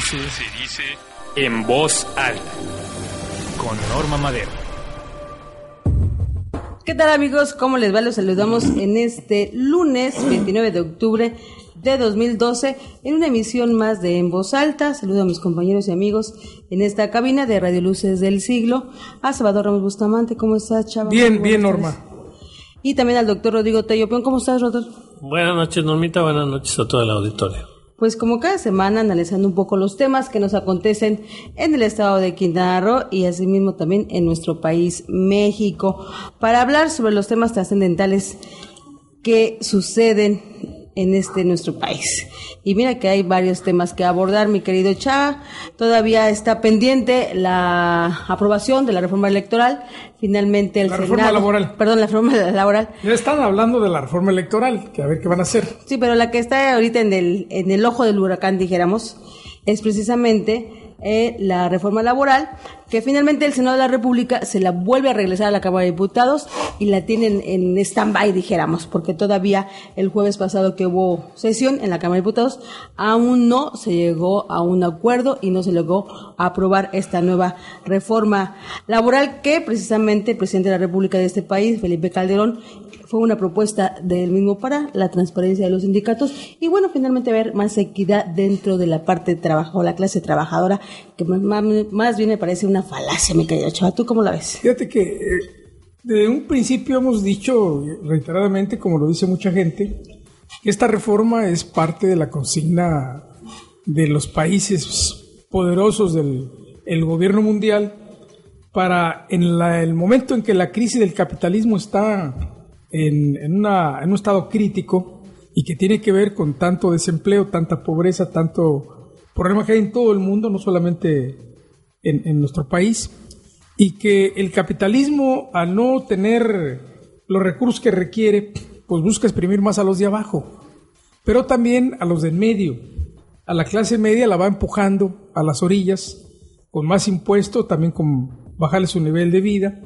dice, se dice en voz alta. Con Norma Madero. ¿Qué tal amigos? ¿Cómo les va? Los saludamos en este lunes 29 de octubre de 2012 en una emisión más de En Voz Alta. Saludo a mis compañeros y amigos en esta cabina de Radio Luces del Siglo. A Salvador Ramos Bustamante, ¿cómo estás, chaval? Bien, bien, Norma. Y también al doctor Rodrigo Tello. ¿Cómo estás, Rodrigo? Buenas noches, Normita. Buenas noches a todo el auditorio. Pues como cada semana analizando un poco los temas que nos acontecen en el estado de Quintana Roo y asimismo también en nuestro país México para hablar sobre los temas trascendentales que suceden en este nuestro país. Y mira que hay varios temas que abordar, mi querido Chava. Todavía está pendiente la aprobación de la reforma electoral. Finalmente el La Senado. reforma laboral. Perdón, la reforma laboral. Ya están hablando de la reforma electoral, que a ver qué van a hacer. Sí, pero la que está ahorita en el, en el ojo del huracán, dijéramos, es precisamente eh, la reforma laboral, que finalmente el Senado de la República se la vuelve a regresar a la Cámara de Diputados y la tienen en stand-by, dijéramos, porque todavía el jueves pasado que hubo sesión en la Cámara de Diputados, aún no se llegó a un acuerdo y no se a aprobar esta nueva reforma laboral que precisamente el presidente de la República de este país, Felipe Calderón, fue una propuesta del mismo para la transparencia de los sindicatos y bueno, finalmente haber más equidad dentro de la parte de trabajo, la clase trabajadora, que más- más bien me parece una falacia, mi querido Chava. ¿Tú cómo la ves? Fíjate que eh, de un principio hemos dicho reiteradamente, como lo dice mucha gente, que esta reforma es parte de la consigna de los países poderosos del el gobierno mundial para en el momento en que la crisis del capitalismo está en un estado crítico y que tiene que ver con tanto desempleo, tanta pobreza, tanto problema que hay en todo el mundo, no solamente en, en nuestro país, y que el capitalismo, al no tener los recursos que requiere, pues busca exprimir más a los de abajo, pero también a los del medio. A la clase media la va empujando a las orillas, con más impuestos, también con bajarle su nivel de vida,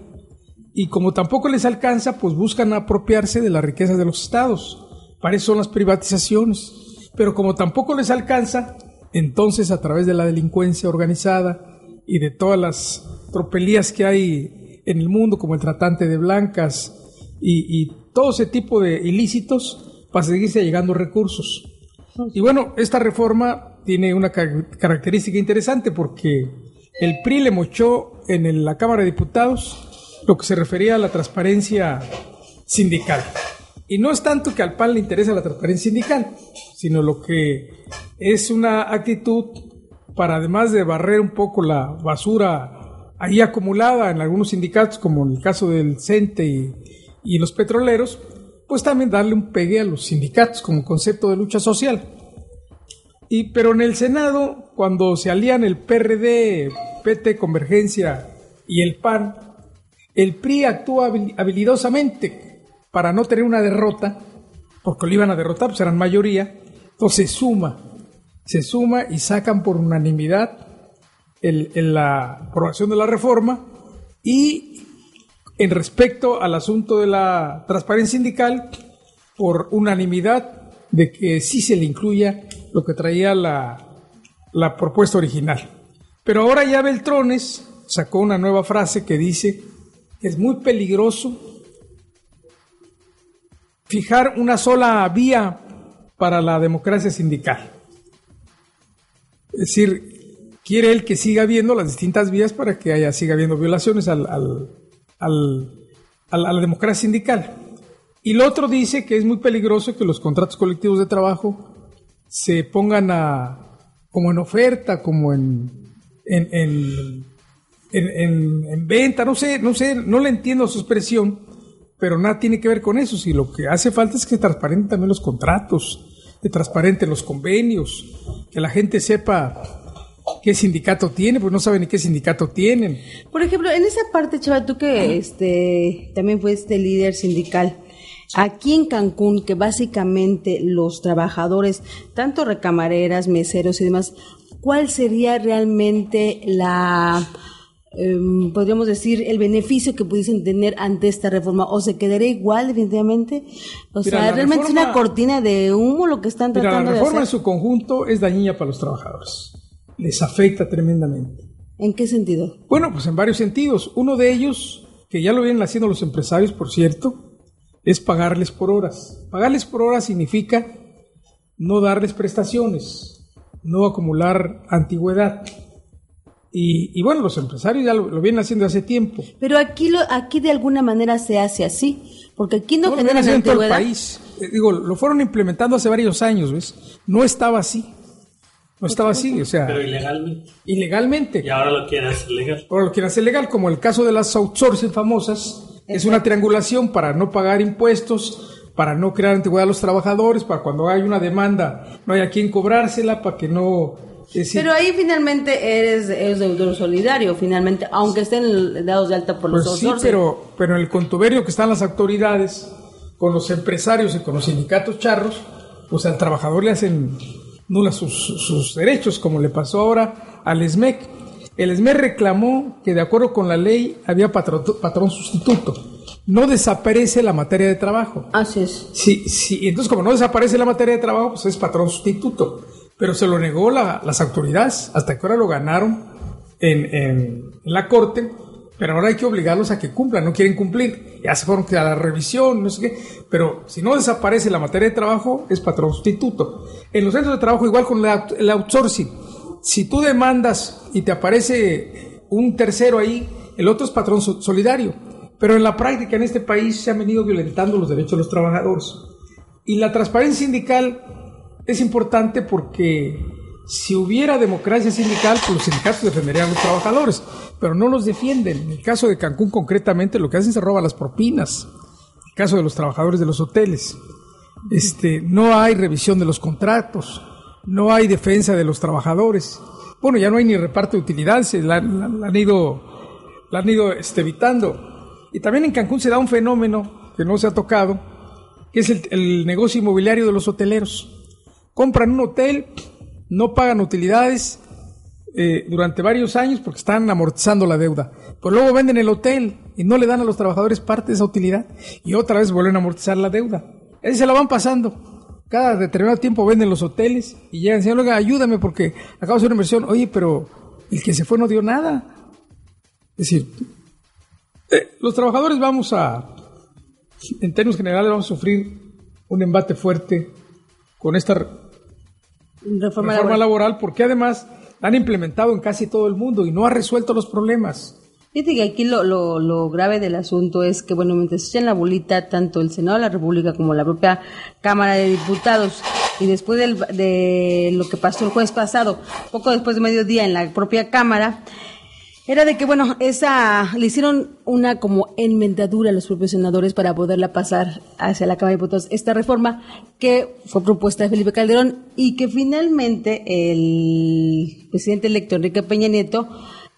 y como tampoco les alcanza, pues buscan apropiarse de las riquezas de los estados. Para eso son las privatizaciones. Pero como tampoco les alcanza, entonces a través de la delincuencia organizada y de todas las tropelías que hay en el mundo, como el tratante de blancas y, todo ese tipo de ilícitos, para seguirse llegando recursos. Y bueno, esta reforma tiene una car- característica interesante porque el PRI le mochó en la Cámara de Diputados lo que se refería a la transparencia sindical. Y no es tanto que al PAN le interesa la transparencia sindical, sino lo que es una actitud para además de barrer un poco la basura ahí acumulada en algunos sindicatos, como en el caso del CENTE y, los petroleros, pues también darle un pegue a los sindicatos como concepto de lucha social. Y, pero en el Senado, cuando se alían el PRD, PT, Convergencia y el PAN, el PRI actúa habil- habilidosamente para no tener una derrota, porque lo iban a derrotar, pues eran mayoría, entonces suma, se suma y sacan por unanimidad el- la aprobación de la reforma y en respecto al asunto de la transparencia sindical, por unanimidad de que sí se le incluya lo que traía la, la propuesta original. Pero ahora ya Beltrones sacó una nueva frase que dice que es muy peligroso fijar una sola vía para la democracia sindical. Es decir, quiere él que siga habiendo las distintas vías para que haya, siga habiendo violaciones al, al- al- a la democracia sindical. Y lo otro dice que es muy peligroso que los contratos colectivos de trabajo se pongan a, como en oferta, como en, en, en- en- en venta, no sé, no sé, no le entiendo su expresión, pero nada tiene que ver con eso. Si lo que hace falta es que transparenten también los contratos. Transparenten los convenios, que la gente sepa qué sindicato tiene, pues no saben ni qué sindicato tienen. Por ejemplo, en esa parte, Chava, tú que este, también fuiste líder sindical, aquí en Cancún, que básicamente los trabajadores, tanto recamareras, meseros y demás, ¿cuál sería realmente la, em, podríamos decir, el beneficio que pudiesen tener ante esta reforma? ¿O se quedaría igual definitivamente? O Mira, sea, la realmente es una cortina de humo lo que están Mira, tratando la de reforma en su conjunto es dañina para los trabajadores. Les afecta tremendamente. ¿En qué sentido? Bueno, pues en varios sentidos. Uno de ellos, que ya lo vienen haciendo los empresarios, por cierto, es pagarles por horas. Pagarles por horas significa no darles prestaciones, no acumular antigüedad. Y, y bueno, los empresarios ya lo, lo vienen haciendo hace tiempo. Pero aquí, lo, aquí de alguna manera se hace así, porque aquí no, No, generan haciendo en todo el país. Eh, digo, lo fueron implementando hace varios años, ¿ves? No estaba así. No estaba así, o sea, Pero ilegalmente. ilegalmente. Y ahora lo quieren hacer legal. Ahora lo quieren hacer legal, como el caso de las outsourcing famosas, es una triangulación para no pagar impuestos, para no crear antigüedad a los trabajadores, para cuando hay una demanda no haya quien cobrársela, para que no... Pero ahí finalmente eres, eres deudor solidario, finalmente, aunque estén dados de alta por los pues sí, pero, pero en el contubernio que están las autoridades, con los empresarios y con los sindicatos charros, pues al trabajador le hacen nulas sus, sus derechos, como le pasó ahora al ESMEC. El ESMEC reclamó que de acuerdo con la ley había patrón, patrón sustituto. No desaparece la materia de trabajo. Así es. Sí, sí, entonces como no desaparece la materia de trabajo, pues es patrón sustituto. Pero se lo negó la- las autoridades, hasta que ahora lo ganaron en, en- la corte, pero ahora hay que obligarlos a que cumplan, no quieren cumplir. Ya se fueron a la revisión, no sé qué, pero si no desaparece la materia de trabajo, es patrón sustituto. En los centros de trabajo, igual con el outsourcing, si tú demandas y te aparece un tercero ahí, el otro es patrón so- solidario. Pero en la práctica en este país se han venido violentando los derechos de los trabajadores. Y la transparencia sindical es importante porque si hubiera democracia sindical, pues los sindicatos defenderían a los trabajadores, pero no los defienden. En el caso de Cancún concretamente, lo que hacen es robar las propinas. En el caso de los trabajadores de los hoteles, este, no hay revisión de los contratos, no hay defensa de los trabajadores. Bueno, ya no hay ni reparto de utilidades, la, la- han ido, la han ido este, evitando. Y también en Cancún se da un fenómeno que no se ha tocado, que es el negocio inmobiliario de los hoteleros. Compran un hotel, no pagan utilidades eh, durante varios años porque están amortizando la deuda. Pero luego venden el hotel y no le dan a los trabajadores parte de esa utilidad y otra vez vuelven a amortizar la deuda. Así se la van pasando. Cada determinado tiempo venden los hoteles y llegan, señor, oiga, ayúdame porque acabo de hacer una inversión. Oye, pero el que se fue no dio nada. Es decir, eh, los trabajadores vamos a, en términos generales, vamos a sufrir un embate fuerte con esta re- Reforma, reforma laboral. laboral porque además la han implementado en casi todo el mundo y no ha resuelto los problemas. Fíjate que aquí lo, lo, lo grave del asunto es que, bueno, mientras se echan la bolita tanto el Senado de la República como la propia Cámara de Diputados, y después del- de lo que pasó el jueves pasado, poco después de mediodía en la propia Cámara, era de que, bueno, esa le hicieron una como enmendadura a los propios senadores para poderla pasar hacia la Cámara de Diputados. Esta reforma que fue propuesta de Felipe Calderón y que finalmente el presidente electo Enrique Peña Nieto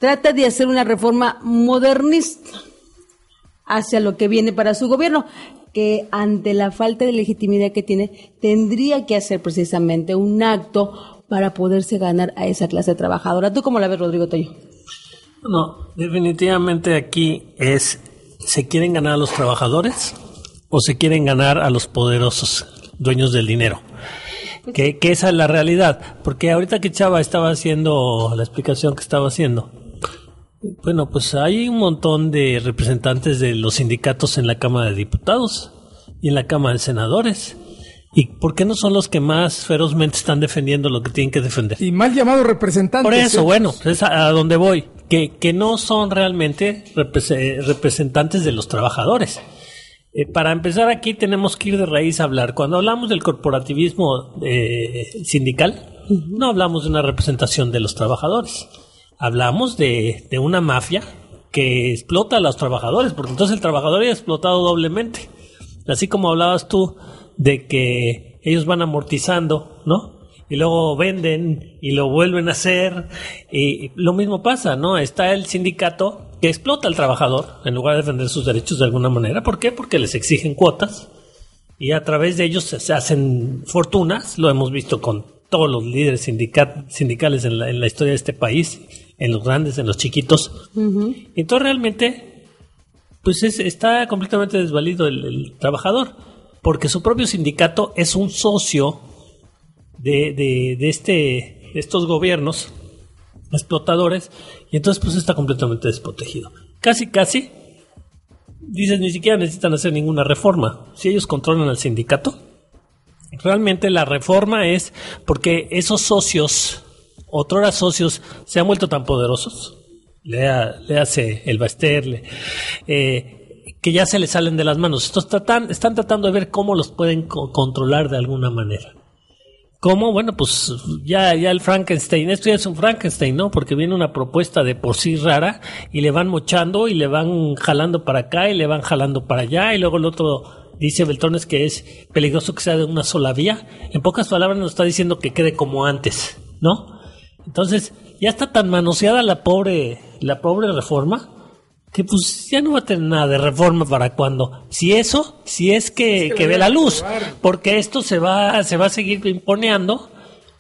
trata de hacer una reforma modernista hacia lo que viene para su gobierno, que ante la falta de legitimidad que tiene, tendría que hacer precisamente un acto para poderse ganar a esa clase trabajadora. ¿Tú cómo la ves, Rodrigo Toyo? No, definitivamente aquí es, ¿se quieren ganar a los trabajadores o se quieren ganar a los poderosos dueños del dinero? Que, que esa es la realidad. Porque ahorita que Chava estaba haciendo la explicación que estaba haciendo, bueno, pues hay un montón de representantes de los sindicatos en la Cámara de Diputados y en la Cámara de Senadores. ¿Y por qué no son los que más ferozmente están defendiendo lo que tienen que defender? Y mal llamados representantes. Por eso, ¿eh? bueno, es a, a donde voy. Que, que no son realmente repres- representantes de los trabajadores. Eh, para empezar aquí tenemos que ir de raíz a hablar. Cuando hablamos del corporativismo eh, sindical, no hablamos de una representación de los trabajadores. Hablamos de, de una mafia que explota a los trabajadores, porque entonces el trabajador es explotado doblemente. Así como hablabas tú de que ellos van amortizando, ¿no? Y luego venden y lo vuelven a hacer. Y lo mismo pasa, ¿no? Está el sindicato que explota al trabajador en lugar de defender sus derechos de alguna manera. ¿Por qué? Porque les exigen cuotas y a través de ellos se hacen fortunas. Lo hemos visto con todos los líderes sindicales en la, historia de este país, en los grandes, en los chiquitos. Entonces realmente, pues está completamente desvalido el, trabajador, porque su propio sindicato es un socio de, de, este, de estos gobiernos explotadores, y entonces pues está completamente desprotegido. Casi, casi, dices, ni siquiera necesitan hacer ninguna reforma. Si ellos controlan al sindicato, Realmente la reforma es porque esos socios, otros socios, se han vuelto tan poderosos. Le, hace el Baster, eh, que ya se les salen de las manos. Estos tratan, están tratando de ver cómo los pueden controlar de alguna manera. ¿Cómo? Bueno, pues ya, ya el Frankenstein, esto ya es un Frankenstein, ¿no? Porque viene una propuesta de por sí rara y le van mochando y le van jalando para acá y le van jalando para allá y luego el otro dice Beltrones que es peligroso que sea de una sola vía. En pocas palabras nos está diciendo que quede como antes, ¿no? Entonces, ya está tan manoseada la pobre, la pobre reforma que pues ya no va a tener nada de reforma para cuando. Si eso, si es que, que, ve la luz, porque esto se va, se va a seguir imponeando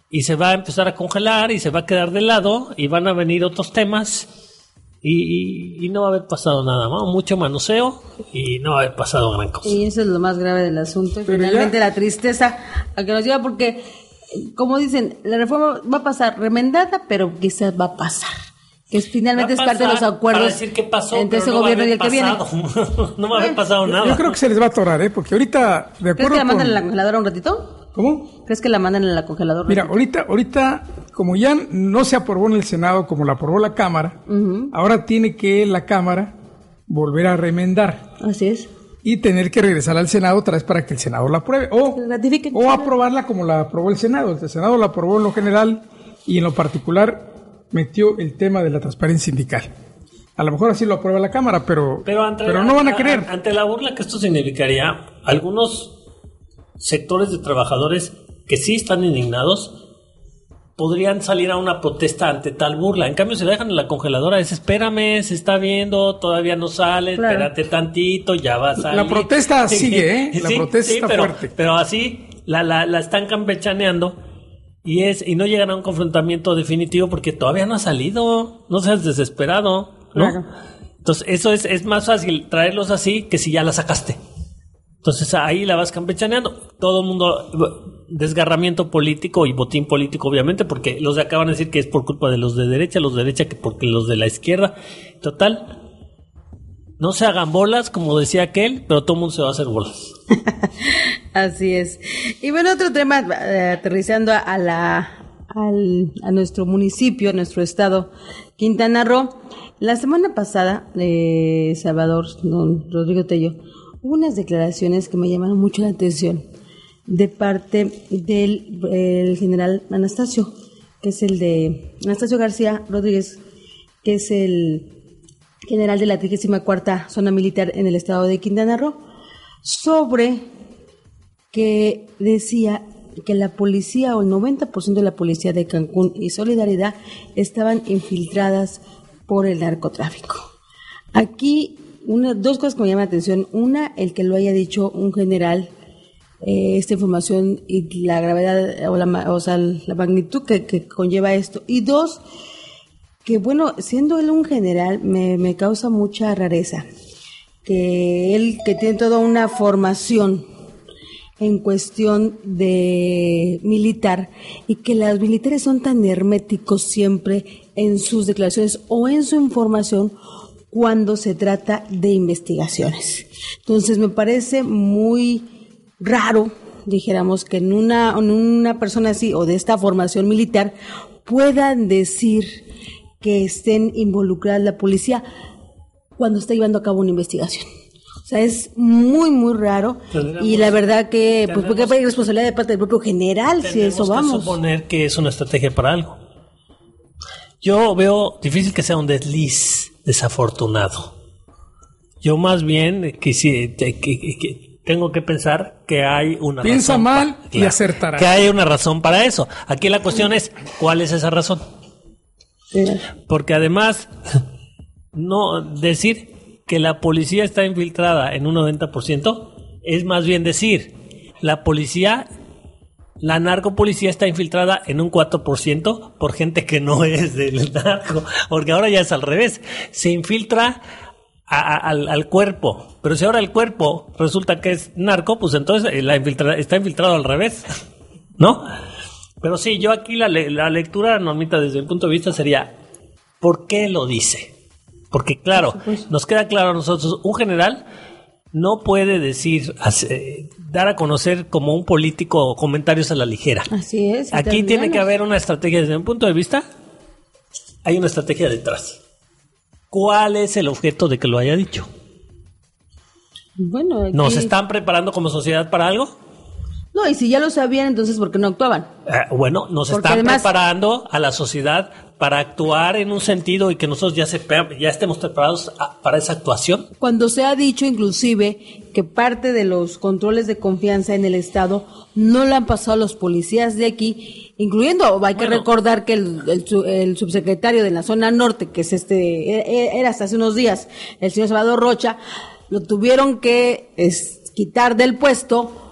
y se va a empezar a congelar y se va a quedar de lado y van a venir otros temas y, no va a haber pasado nada, ¿no? mucho manoseo y no va a haber pasado gran cosa. Y eso es lo más grave del asunto. finalmente la tristeza a que nos lleva porque, como dicen, la reforma va a pasar remendada, pero quizás va a pasar. Que finalmente es parte de los acuerdos entre ese gobierno y el que viene. no va a haber pasado nada. Yo creo que se les va a atorar, ¿eh? Porque ahorita, de acuerdo ¿Crees que la mandan en la congeladora un ratito? ¿Cómo? ¿Crees que la mandan en la congeladora? Mira, ahorita, ahorita como ya no se aprobó en el Senado como la aprobó la Cámara, ahora tiene que la Cámara volver a remendar. Así es. Y tener que regresar al Senado otra vez para que el Senado la apruebe. O, o aprobarla como la aprobó el Senado. El Senado la aprobó en lo general y en lo particular metió el tema de la transparencia sindical. A lo mejor así lo aprueba la Cámara, pero, pero, pero no van a querer. Ante la burla que esto significaría, algunos sectores de trabajadores que sí están indignados podrían salir a una protesta ante tal burla. En cambio, se la dejan en la congeladora, es espérame, se está viendo, todavía no sale, espérate tantito, ya va a salir. La protesta sigue, ¿eh? La protesta está pero, fuerte. Pero así la, la, la están campechaneando y es y no llegan a un confrontamiento definitivo porque todavía no ha salido, no seas desesperado, ¿no? Entonces, eso es, es más fácil traerlos así que si ya la sacaste. Entonces ahí la vas campechaneando. Todo el mundo, desgarramiento político y botín político, obviamente, porque los de acá van a decir que es por culpa de los de derecha, los de derecha que porque los de la izquierda. Total, no se hagan bolas, como decía aquel, pero todo el mundo se va a hacer bolas. Así es. Y bueno, otro tema, eh, aterrizando a, la, a nuestro municipio, a nuestro estado, Quintana Roo. La semana pasada, eh, Salvador, don Rodrigo Tello, unas declaraciones que me llamaron mucho la atención de parte del general Anastasio, que es el de Anastasio García Rodríguez, que es el general de la 34 Zona Militar en el estado de Quintana Roo, sobre que decía que la policía o el 90% de la policía de Cancún y Solidaridad estaban infiltradas por el narcotráfico. Aquí dos cosas que me llaman la atención. Una, el que lo haya dicho un general, eh, esta información y la gravedad o la, o sea, la magnitud que, conlleva esto. Y dos, que bueno, siendo él un general, me, me causa mucha rareza. Que él, que tiene toda una formación en cuestión de militar y que los militares son tan herméticos siempre en sus declaraciones o en su información cuando se trata de investigaciones. Entonces me parece muy raro, dijéramos, que en una, en una persona así o de esta formación militar puedan decir que estén involucradas la policía cuando está llevando a cabo una investigación. O sea, es muy, muy raro. y la verdad que, pues, porque hay responsabilidad de parte del propio general si eso vamos. Que suponer que es una estrategia para algo. Yo veo difícil que sea un desliz desafortunado. Yo más bien que, que, tengo que pensar que hay una Piensa razón. mal y acertará. Que hay una razón para eso. Aquí la cuestión es, ¿cuál es esa razón? Porque además, no decir que la policía está infiltrada en un 90% es más bien decir, la policía, la narcopolicía está infiltrada en un 4% por gente que no es del narco. Porque ahora ya es al revés. Se infiltra a- al, al cuerpo. Pero si ahora el cuerpo resulta que es narco, pues entonces la infiltra- está infiltrado al revés. ¿No? Pero sí, yo aquí la, le- la lectura, Normita, desde mi punto de vista sería, ¿por qué lo dice? Porque claro, nos queda claro a nosotros, un general no puede decir, hace- dar a conocer como un político comentarios a la ligera. Así es. Aquí tiene que haber una estrategia, desde mi punto de vista, hay una estrategia detrás. ¿Cuál es el objeto de que lo haya dicho? Bueno, aquí- ¿Nos están preparando como sociedad para algo? No, y si ya lo sabían, entonces ¿por qué no actuaban? Eh, bueno, nos Porque están además- preparando a la sociedad para actuar en un sentido y que nosotros ya, se, ya estemos preparados a- para esa actuación. Cuando se ha dicho inclusive que parte de los controles de confianza en el Estado no le han pasado a los policías de aquí, incluyendo, hay que Bueno. recordar que el, el su- el subsecretario de la zona norte, que es este, e- e- era hasta hace unos días, el señor Salvador Rocha, lo tuvieron que es, quitar del puesto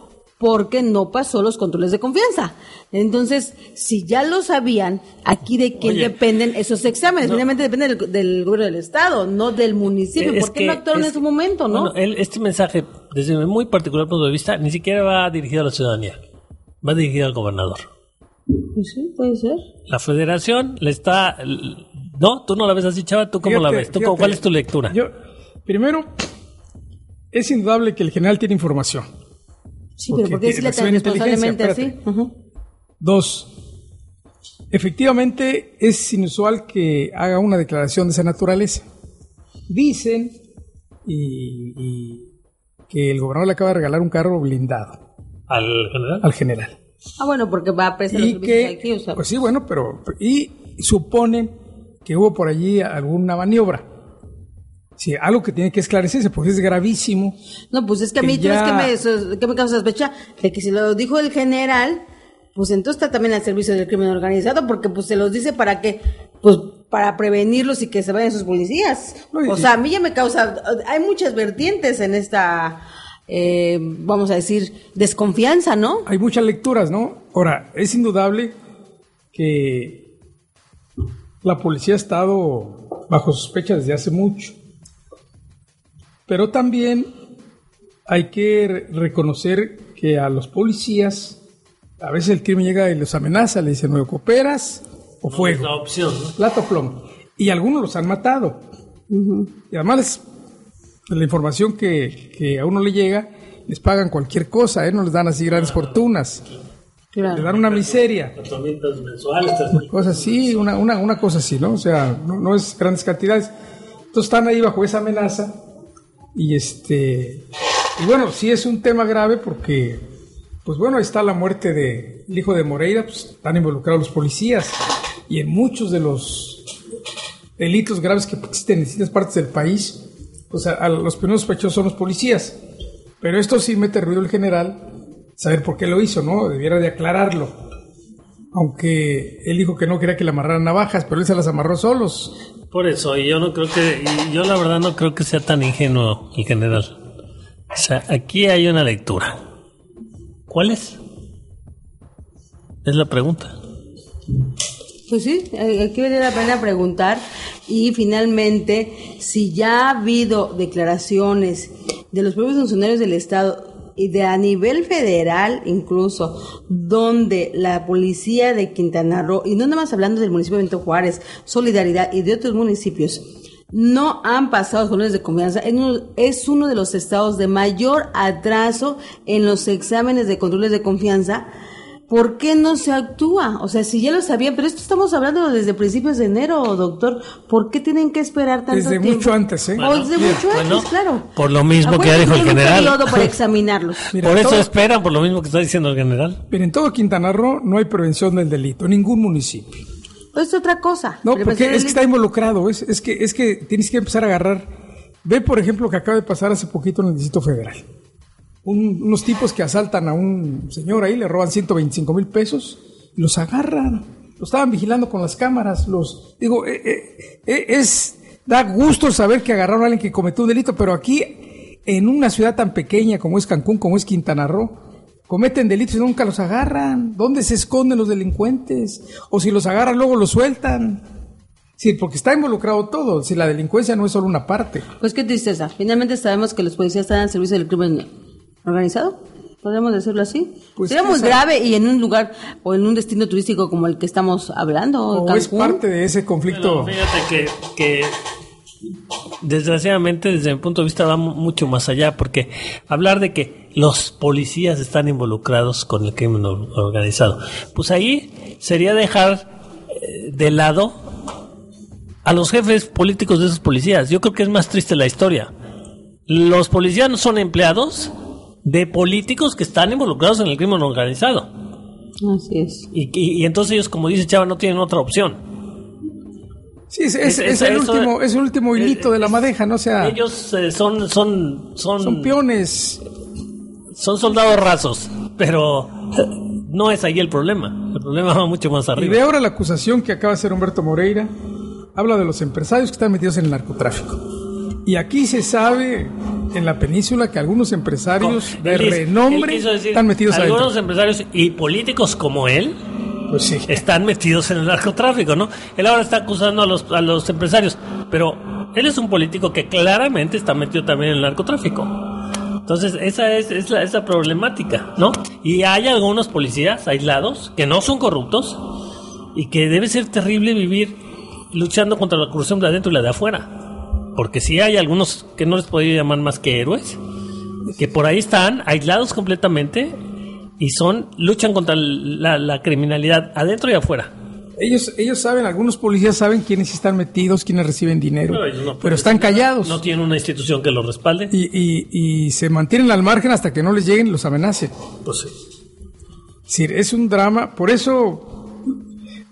porque no pasó los controles de confianza. Entonces, si ya lo sabían, aquí de quién Oye, dependen esos exámenes, no. finalmente depende del, del gobierno del Estado, no del municipio. ¿Por qué que- no actuaron es- en su momento, no? Bueno, el- este mensaje, desde mi muy particular punto de vista, ni siquiera va dirigido a la ciudadanía, va dirigido al gobernador. Pues sí, puede ser. La federación le está... No, tú no la ves así, chava, ¿tú cómo la ves? ¿Tú, fíjate, ¿Cuál es tu lectura? Yo, primero, es indudable que el general tiene información. Sí, pero ¿por qué decirle tan reciben inteligencia, responsablemente así? Dos, efectivamente es inusual que haga una declaración de esa naturaleza. Dicen y, y que el gobernador le acaba de regalar un carro blindado ¿Al general? al general. Ah, bueno, porque va a prestar los y servicios que, aquí, o sea. pues sí, bueno, pero y suponen que hubo por allí alguna maniobra. Sí, algo que tiene que esclarecerse, porque es gravísimo. No, pues es que a que mí, ¿tú sabes ya- qué me, causa sospecha? De que si lo dijo el general, pues entonces está también al servicio del crimen organizado, porque pues se los dice para que, pues para prevenirlos y que se vayan sus policías. No, y- O sea, a mí ya me causa, hay muchas vertientes en esta, eh, vamos a decir, desconfianza, ¿no? Hay muchas lecturas, ¿no? Ahora, es indudable que la policía ha estado bajo sospecha desde hace mucho. Pero también hay que re- reconocer que a los policías a veces el crimen llega y los amenaza, le dicen, ¿no cooperas o Es fuego? la opción, ¿no? Plato plomo. Y algunos los han matado. Y además, la información que, que a uno le llega, les pagan cualquier cosa, ¿eh? no les dan así grandes fortunas. Le Claro. dan una miseria, mensuales, cosas así, una, una, una cosa así, ¿no? O sea, no, no es grandes cantidades. Entonces están ahí bajo esa amenaza. Y este. Y bueno, sí es un tema grave porque, pues bueno, está la muerte del hijo de Moreira, pues están involucrados los policías. Y en muchos de los delitos graves que existen en distintas partes del país, pues a, a los primeros sospechosos son los policías. Pero esto sí mete ruido el general, saber por qué lo hizo, ¿no? Debiera de aclararlo. Aunque él dijo que no quería que le amarraran navajas, pero él se las amarró solos. Por eso, y yo no creo que, y yo la verdad no creo que sea tan ingenuo el general. O sea, aquí hay una lectura. ¿Cuál es? Es la pregunta. Pues sí, eh, aquí vale la pena preguntar y finalmente si ya ha habido declaraciones de los propios funcionarios del Estado y de a nivel federal incluso, donde la policía de Quintana Roo, y no nada más hablando del municipio de Benito Juárez, Solidaridad y de otros municipios, no han pasado los de confianza. Es uno de los estados de mayor atraso en los exámenes de controles de confianza. ¿Por qué no se actúa? O sea, si ya lo sabían, pero esto estamos hablando desde principios de enero, doctor. ¿Por qué tienen que esperar tanto Desde tiempo? mucho antes, ¿eh? O desde Mira, mucho bueno, antes, claro. por lo mismo que ya dijo el general. un para examinarlos. Mira, por eso todo- esperan, por lo mismo que está diciendo el general. Pero en todo Quintana Roo no hay prevención del delito, en ningún municipio. Pues es otra cosa. No, porque pues, es que está involucrado, es, es que es que tienes que empezar a agarrar. Ve, por ejemplo, lo que acaba de pasar hace poquito en el Distrito Federal. Un- unos tipos que asaltan a un señor ahí, le roban 125 mil pesos y los agarran. Los estaban vigilando con las cámaras. Los digo, eh, eh, eh, es da gusto saber que agarraron a alguien que cometió un delito, pero aquí en una ciudad tan pequeña como es Cancún, como es Quintana Roo, cometen delitos y nunca los agarran. ¿Dónde se esconden los delincuentes? O si los agarran luego los sueltan. Sí, porque está involucrado todo. Si la delincuencia no es solo una parte. Pues qué tristeza. Finalmente sabemos que los policías están al servicio del crimen organizado. Podemos decirlo así. Pues Sería muy grave y en un lugar o en un destino turístico como el que estamos hablando. O es parte de ese conflicto. Pero fíjate que, que desgraciadamente desde mi punto de vista va mu- mucho más allá porque hablar de que los policías están involucrados con el crimen or- organizado, pues ahí sería dejar eh, de lado a los jefes políticos de esos policías. Yo creo que es más triste la historia. Los policías no son empleados de políticos que están involucrados en el crimen organizado. Así es. Y, y- y entonces ellos, como dice Chava, no tienen otra opción. Sí, es, es- Es- es es- el, último, es el último hilito de la madeja, ¿no? O sea, Ellos eh, son, son, son, son peones. son soldados rasos, pero no es ahí el problema. El problema va mucho más Y arriba. ve ahora la acusación que acaba de hacer Humberto Moreira. Habla de los empresarios que están metidos en el narcotráfico. Y aquí se sabe en la península que algunos empresarios de Él renombre él decir, están metidos Algunos adentro. empresarios y políticos como él Pues sí. están metidos en el narcotráfico, ¿no? Él ahora está acusando a los, a los empresarios, pero él es un político que claramente está metido también en el narcotráfico. Entonces, esa es, es la, esa problemática, ¿no? Y hay algunos policías aislados que no son corruptos y que debe ser terrible vivir luchando contra la corrupción de adentro y la de afuera. Porque sí hay algunos que no les podría llamar más que héroes, que por ahí están aislados completamente y son luchan contra la, la criminalidad adentro y afuera. Ellos, ellos saben, algunos policías saben quiénes están metidos, quiénes reciben dinero, Pero no están callados. No tienen una institución que los respalde. y, y- y se mantienen al margen hasta que no les lleguen y los amenacen. Pues sí. Es decir, es un drama, por eso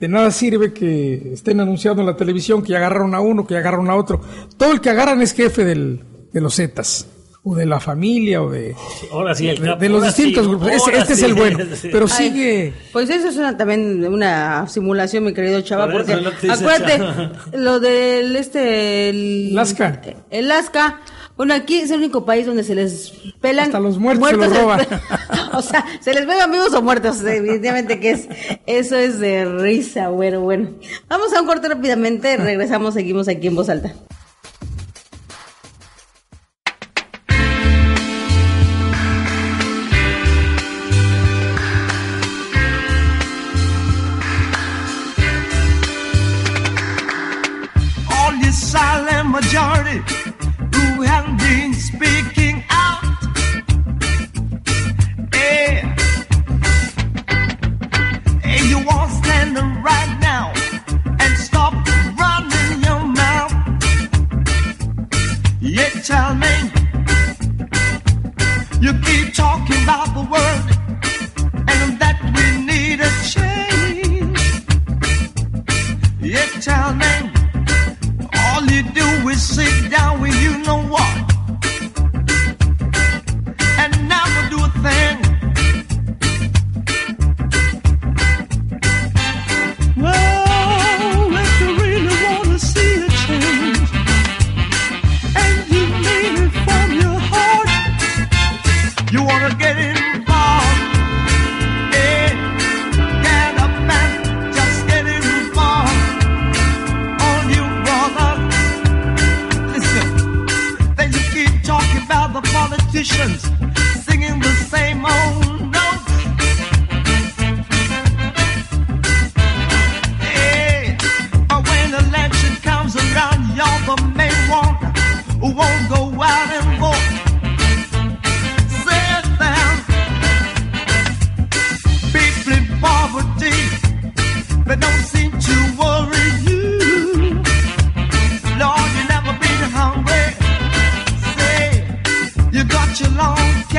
de nada sirve que estén anunciando en la televisión que ya agarraron a uno, que ya agarraron a otro. Todo el que agarran es jefe del, de los Zetas, o de la familia, o de, Ahora sí, el de, capo, de los ahora sí, distintos grupos. Este, es el bueno, Sí. pero Ay, sigue... Pues eso es una, también una simulación, mi querido Chava, Por porque acuérdate, Chava. lo del este el Lasca. El Lasca. Bueno, aquí es el único país donde se les pelan Hasta los muertos se los roban. o sea, se les pegan vivos o muertos, evidentemente que es eso es de risa, bueno, bueno. Vamos a un corte rápidamente, regresamos, seguimos aquí en voz alta. all you silent majority we haven't been speaking.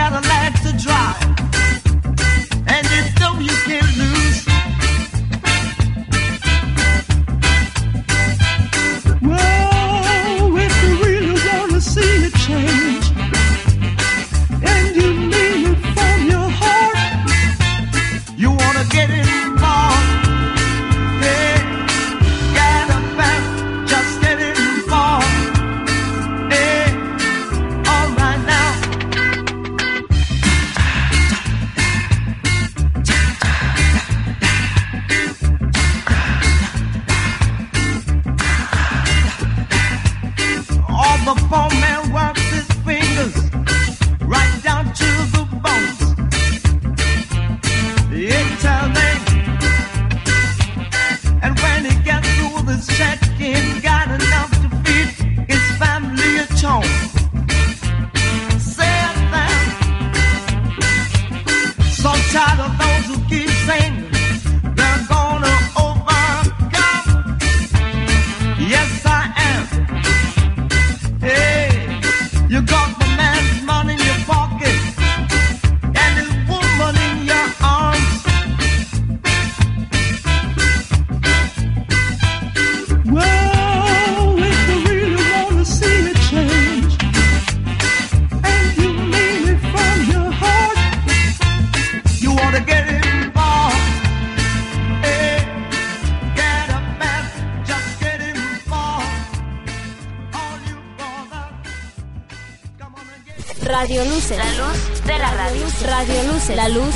Cadillac Radio Luces. La luz de la radio. Radio Luces. La luz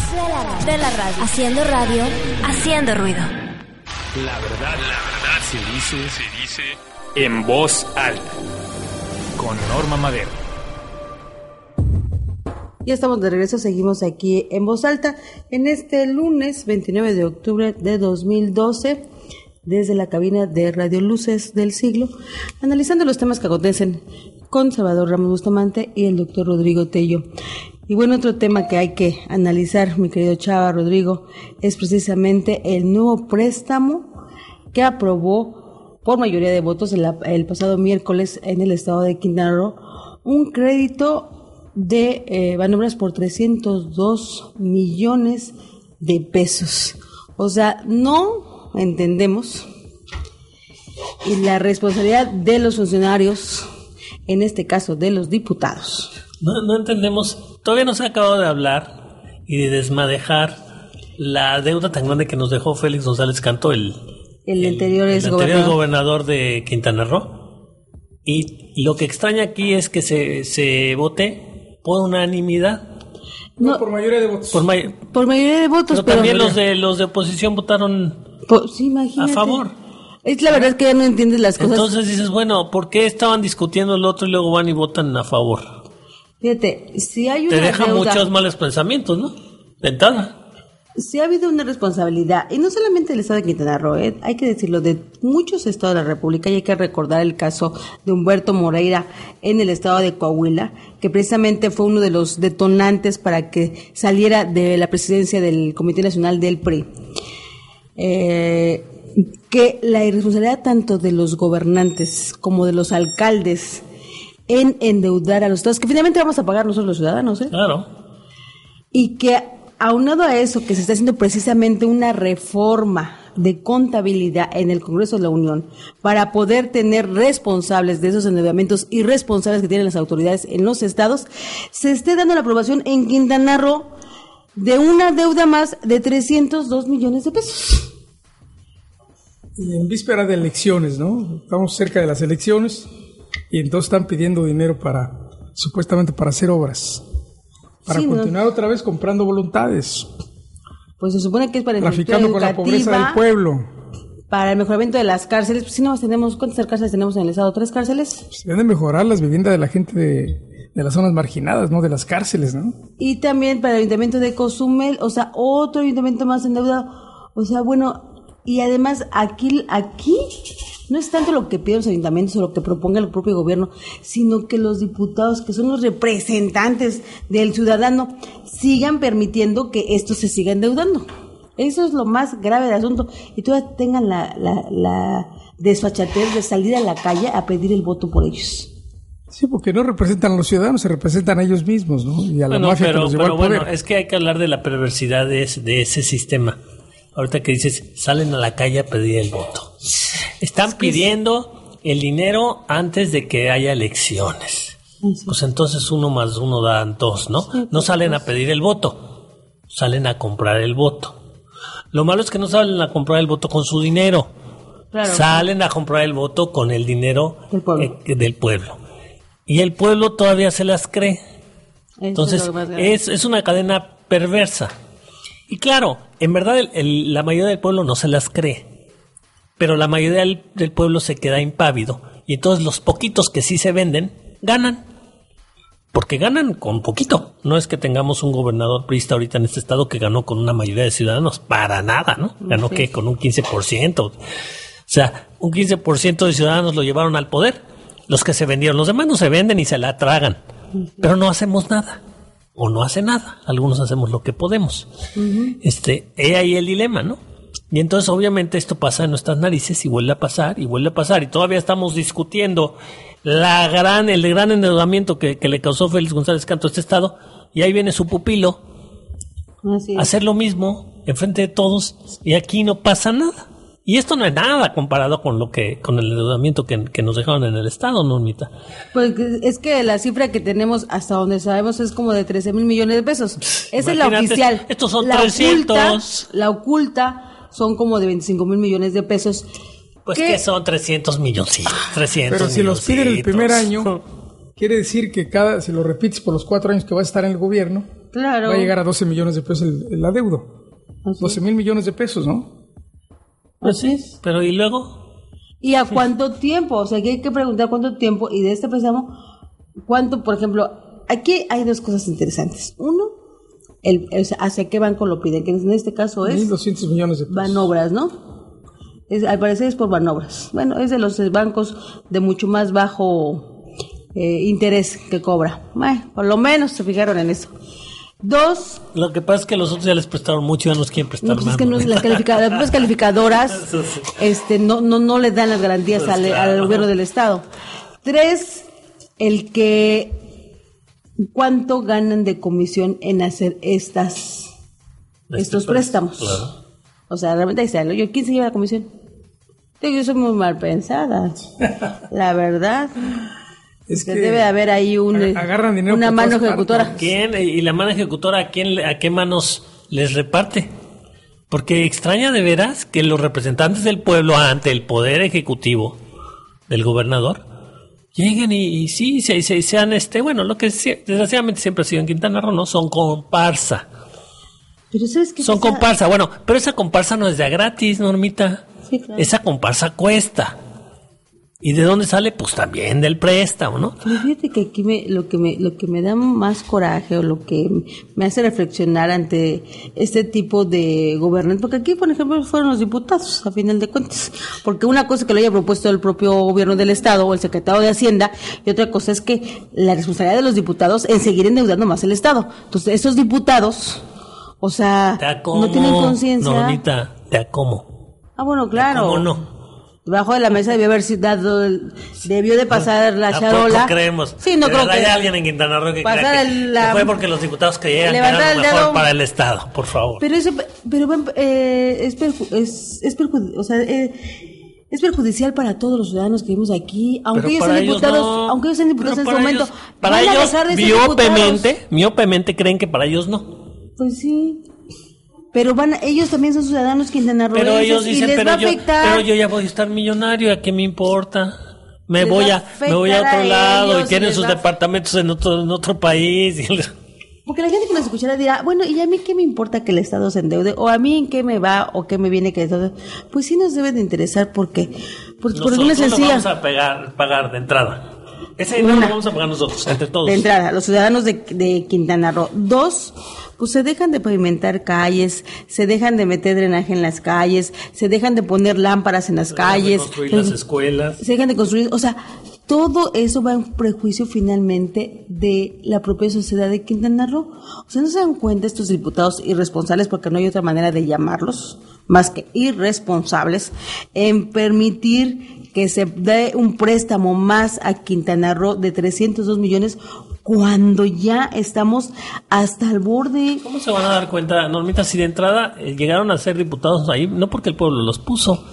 de la radio. Haciendo radio. Haciendo ruido. La verdad, la verdad se dice, se dice en voz alta. Con Norma Madero. Ya estamos de regreso, seguimos aquí en voz alta en este lunes 29 de octubre de 2012 desde la cabina de Radio Luces del Siglo, analizando los temas que acontecen con Salvador Ramos Bustamante y el doctor Rodrigo Tello. Y bueno, otro tema que hay que analizar, mi querido Chava Rodrigo, es precisamente el nuevo préstamo que aprobó por mayoría de votos el, pasado miércoles en el estado de Quintana Roo un crédito de eh, Banobras por 302 millones de pesos. O sea, no entendemos y la responsabilidad de los funcionarios, en este caso de los diputados. No, no entendemos, todavía no se ha acabado de hablar y de desmadejar la deuda tan grande que nos dejó Félix González Canto, el, El anterior el anterior gobernador. gobernador de Quintana Roo. Y lo que extraña aquí es que se, se vote por unanimidad. No, No. por mayoría de votos. Por may- Por mayoría de votos, pero pero, también los de los de oposición votaron Pues, sí, a favor. Es la verdad que ya no entiendes las cosas. Entonces dices, bueno, ¿por qué estaban discutiendo el otro y luego van y votan a favor? Fíjate, si hay una Te deja deuda- muchos malos pensamientos, ¿no? De entrada. Sí ha habido una responsabilidad, y no solamente del Estado de Quintana Roo, ¿eh? hay que decirlo, de muchos estados de la República, y hay que recordar el caso de Humberto Moreira en el estado de Coahuila, que precisamente fue uno de los detonantes para que saliera de la presidencia del Comité Nacional del PRI. Eh, que la irresponsabilidad tanto de los gobernantes como de los alcaldes en endeudar a los estados, que finalmente vamos a pagar nosotros los ciudadanos, ¿eh? Claro. Y que aunado a eso, que se está haciendo precisamente una reforma de contabilidad en el Congreso de la Unión para poder tener responsables de esos endeudamientos irresponsables que tienen las autoridades en los estados, se esté dando la aprobación en Quintana Roo de una deuda más de 302 millones de pesos. En víspera de elecciones, ¿no? Estamos cerca de las elecciones y entonces están pidiendo dinero para, supuestamente para hacer obras. Para Sí, ¿no? continuar otra vez comprando voluntades, Pues se supone que es para traficando con la pobreza del pueblo. para el mejoramiento de las cárceles. Pues si no, tenemos, ¿cuántas cárceles tenemos en el estado? ¿Tres cárceles? Se deben de mejorar las viviendas de la gente de, de las zonas marginadas, ¿no? De las cárceles, ¿no? Y también para el ayuntamiento de Cozumel, o sea, otro ayuntamiento más endeudado. O sea, bueno, y además aquí, aquí no es tanto lo que piden los ayuntamientos o lo que proponga el propio gobierno, sino que los diputados, que son los representantes del ciudadano, sigan permitiendo que esto se siga endeudando. Eso es lo más grave del asunto. Y todavía tengan la, la, la desfachatez de salir a la calle a pedir el voto por ellos. Sí, porque no representan a los ciudadanos, se representan a ellos mismos, ¿no? Y a la Bueno, mafia que pero, los llevó pero al bueno, es que hay que hablar de la perversidad de ese, de ese sistema. Ahorita que dices, salen a la calle a pedir el voto. Están pidiendo el dinero antes de que haya elecciones. Pues entonces uno más uno dan dos, ¿no? No salen a pedir el voto, salen a comprar el voto. Lo malo es que no salen a comprar el voto con su dinero. Claro. Salen a comprar el voto con el dinero Del pueblo. eh, del pueblo. Y el pueblo todavía se las cree. Es Entonces, es una cadena perversa. Y claro, en verdad el- el- la mayoría del pueblo no se las cree, pero la mayoría del, del pueblo se queda impávido. Y entonces los poquitos que sí se venden, ganan. Porque ganan con poquito. No es que tengamos un gobernador priista ahorita en este estado que ganó con una mayoría de ciudadanos. Para nada, ¿no? Ganó Sí. que con un 15%. O sea, un 15% de ciudadanos lo llevaron al poder. Los que se vendieron. Los demás no se venden y se la tragan. Pero no hacemos nada. O no hace nada. Algunos hacemos lo que podemos. Este, he ahí el dilema, ¿no? Y entonces obviamente esto pasa en nuestras narices y vuelve a pasar y vuelve a pasar. Y todavía estamos discutiendo la gran, el gran endeudamiento que, que le causó Félix González Canto a este estado. Y ahí viene su pupilo Así hacer lo mismo enfrente de todos y aquí no pasa nada. Y esto no es nada comparado con lo que, con el endeudamiento que, que nos dejaron en el estado, Normita. Pues es que la cifra que tenemos hasta donde sabemos es como de 13 mil millones de pesos. Esa es la oficial. estos son la 300. Oculta, la oculta son como de 25 mil millones de pesos. Pues ¿Qué? que son 300 milloncitos, 300 Pero si los piden el primer año, quiere decir que cada, si lo repites por los cuatro años que va a estar en el gobierno, Claro. va a llegar a 12 millones de pesos el, el adeudo. Así 12 mil millones de pesos, ¿no? Así es. Pero ¿y luego? ¿Y a cuánto tiempo? O sea, que hay que preguntar cuánto tiempo y de este préstamo, cuánto, por ejemplo, aquí hay dos cosas interesantes. Uno, el, hacia qué banco lo piden, que en este caso es 1.200 millones de pesos. Banobras, ¿no? Es, al parecer es por Banobras. Bueno, es de los bancos de mucho más bajo eh, interés que cobra. Bueno, por lo menos se fijaron en eso. Dos, Lo que pasa es que los otros ya les prestaron mucho y ya nos quieren prestar no, pues más. es que las, califica- las propias calificadoras este, no, no, no le dan las garantías Pues al, claro. al gobierno del Estado. Tres, el que cuánto ganan de comisión en hacer estas Este estos préstamos. claro. O sea, realmente. ¿no? Yo, ¿Quién se lleva la comisión? Yo soy muy mal pensada. La verdad. Es que debe haber ahí un, ag- agarran dinero una mano ejecutora. ¿Quién? ¿Y la mano ejecutora a quién, a qué manos les reparte? Porque extraña de veras que los representantes del pueblo ante el poder ejecutivo del gobernador lleguen y, y sí, se, se- sean este, bueno, lo que desgraciadamente siempre ha sido en Quintana Roo, ¿no? Son comparsa. Pero ¿sabes qué Son pasa? comparsa, bueno, pero esa comparsa no es de a gratis, Normita. Sí, claro. Esa comparsa cuesta. ¿Y de dónde sale? Pues también del préstamo, ¿no? Fíjate que aquí me, lo que me, lo que me da más coraje o lo que me hace reflexionar ante este tipo de gobernantes, porque aquí, por ejemplo, fueron los diputados, a final de cuentas, porque una cosa que lo haya propuesto el propio gobierno del Estado o el secretario de Hacienda, y otra cosa es que la responsabilidad de los diputados en seguir endeudando más el Estado. Entonces, esos diputados, o sea, no tienen conciencia. Normita, te acomo. Ah, bueno, claro. ¿Cómo no? Debajo de la mesa debió haber sido dado, debió de pasar la ¿A poco charola. creemos? Sí, no De creo verdad que Hay alguien en Quintana Roo que crea que, el- la- que fue porque los diputados creían que era lo mejor para el Estado, por favor. Pero eso, pero eh, es, perju- es, es, perju- o sea, eh, es perjudicial para todos los ciudadanos que vivimos aquí, aunque ellos sean diputados, no. aunque ellos sean diputados Pero en este para momento, para ellos, miopemente, miopemente creen que para ellos no. Pues sí. Pero van, a- ellos también son ciudadanos quintanarroenses Pero ellos y dicen, les va pero a yo, afectar. pero yo ya voy a estar millonario, ¿a qué me importa? Me Les voy a, a me voy a otro a lado y ellos y tienen les sus a- departamentos en otro, en otro país. y les- Porque la gente que nos escuchara dirá, bueno, ¿y a mí qué me importa que el Estado se endeude? ¿O a mí en qué me va o qué me viene que el Estado... Pues sí nos debe de interesar porque... Porque por una lo sencilla... vamos a pegar, pagar de entrada. Ese dinero lo vamos a pagar nosotros, entre todos. De entrada, los ciudadanos de, de Quintana Roo. Dos, pues se dejan de pavimentar calles, se dejan de meter drenaje en las calles, se dejan de poner lámparas en las calles, construir las se- escuelas. se dejan de construir, o sea, todo eso va en prejuicio finalmente de la propia sociedad de Quintana Roo. O sea, no se dan cuenta estos diputados irresponsables, porque no hay otra manera de llamarlos, más que irresponsables, en permitir que se dé un préstamo más a Quintana Roo de 302 millones cuando ya estamos hasta el borde. ¿Cómo se van a dar cuenta, Normita, si de entrada eh, llegaron a ser diputados ahí, no porque el pueblo los puso,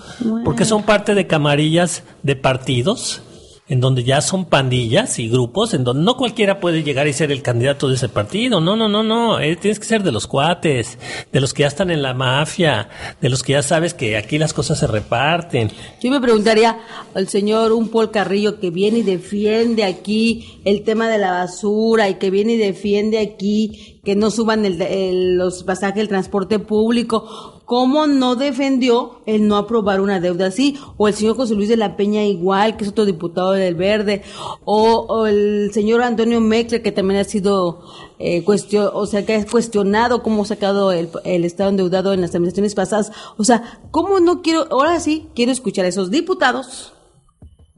porque son parte de camarillas de partidos, en donde ya son pandillas y grupos, en donde no cualquiera puede llegar y ser el candidato de ese partido, no, no, no, no, eh, tienes que ser de los cuates, de los que ya están en la mafia, de los que ya sabes que aquí las cosas se reparten. Yo me preguntaría al señor un Paul Carrillo que viene y defiende aquí el tema de la basura y que viene y defiende aquí que no suban el, los pasajes del transporte público. ¿Cómo no defendió el no aprobar una deuda así? O el señor José Luis de la Peña igual, que es otro diputado del Verde. O, el señor Antonio Meckler, que también ha sido eh, o sea, que ha cuestionado cómo ha sacado el, el Estado endeudado en las administraciones pasadas. O sea, ¿cómo no quiero, ahora sí, quiero escuchar a esos diputados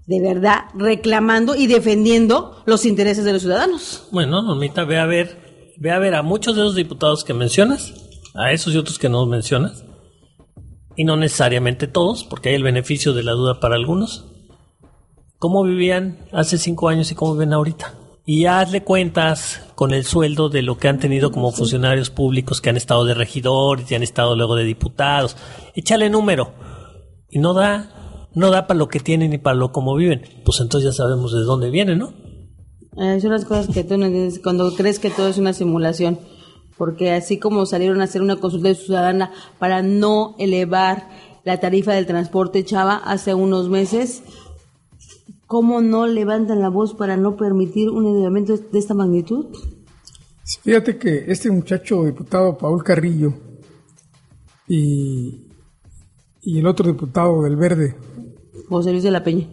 de verdad reclamando y defendiendo los intereses de los ciudadanos? Bueno, Normita, ve a ver, ve a ver a muchos de los diputados que mencionas, a esos y otros que no mencionas, y no necesariamente todos, porque hay el beneficio de la duda para algunos. ¿Cómo vivían hace cinco años y cómo viven ahorita? Y hazle cuentas con el sueldo de lo que han tenido como funcionarios públicos que han estado de regidores y han estado luego de diputados. Échale número. Y no da, no da para lo que tienen ni para lo como viven. Pues entonces ya sabemos de dónde vienen, ¿no? Eh, son las cosas que tú no entiendes cuando crees que todo es una simulación. Porque así como salieron a hacer una consulta ciudadana para no elevar la tarifa del transporte Chava hace unos meses, ¿cómo no levantan la voz para no permitir un endeudamiento de esta magnitud? Fíjate que este muchacho diputado Paul Carrillo y, y el otro diputado del Verde, José Luis de la Peña.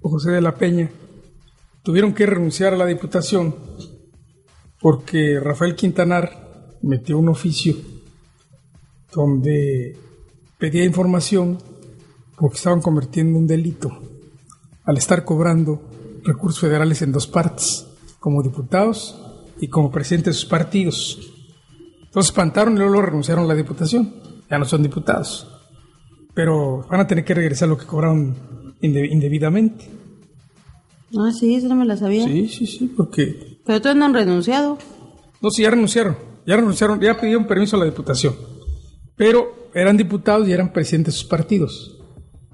José de la Peña, tuvieron que renunciar a la diputación porque Rafael Quintanar metió un oficio donde pedía información porque estaban convirtiendo un delito al estar cobrando recursos federales en dos partes, como diputados y como presidentes de sus partidos. Entonces espantaron y luego renunciaron a la diputación. Ya no son diputados. Pero van a tener que regresar lo que cobraron inde- indebidamente. Ah, sí, eso no me la sabía. Sí, sí, sí, porque... Pero todos no han renunciado. No, sí, ya renunciaron. Ya renunciaron, ya pidieron permiso a la diputación. Pero eran diputados y eran presidentes de sus partidos.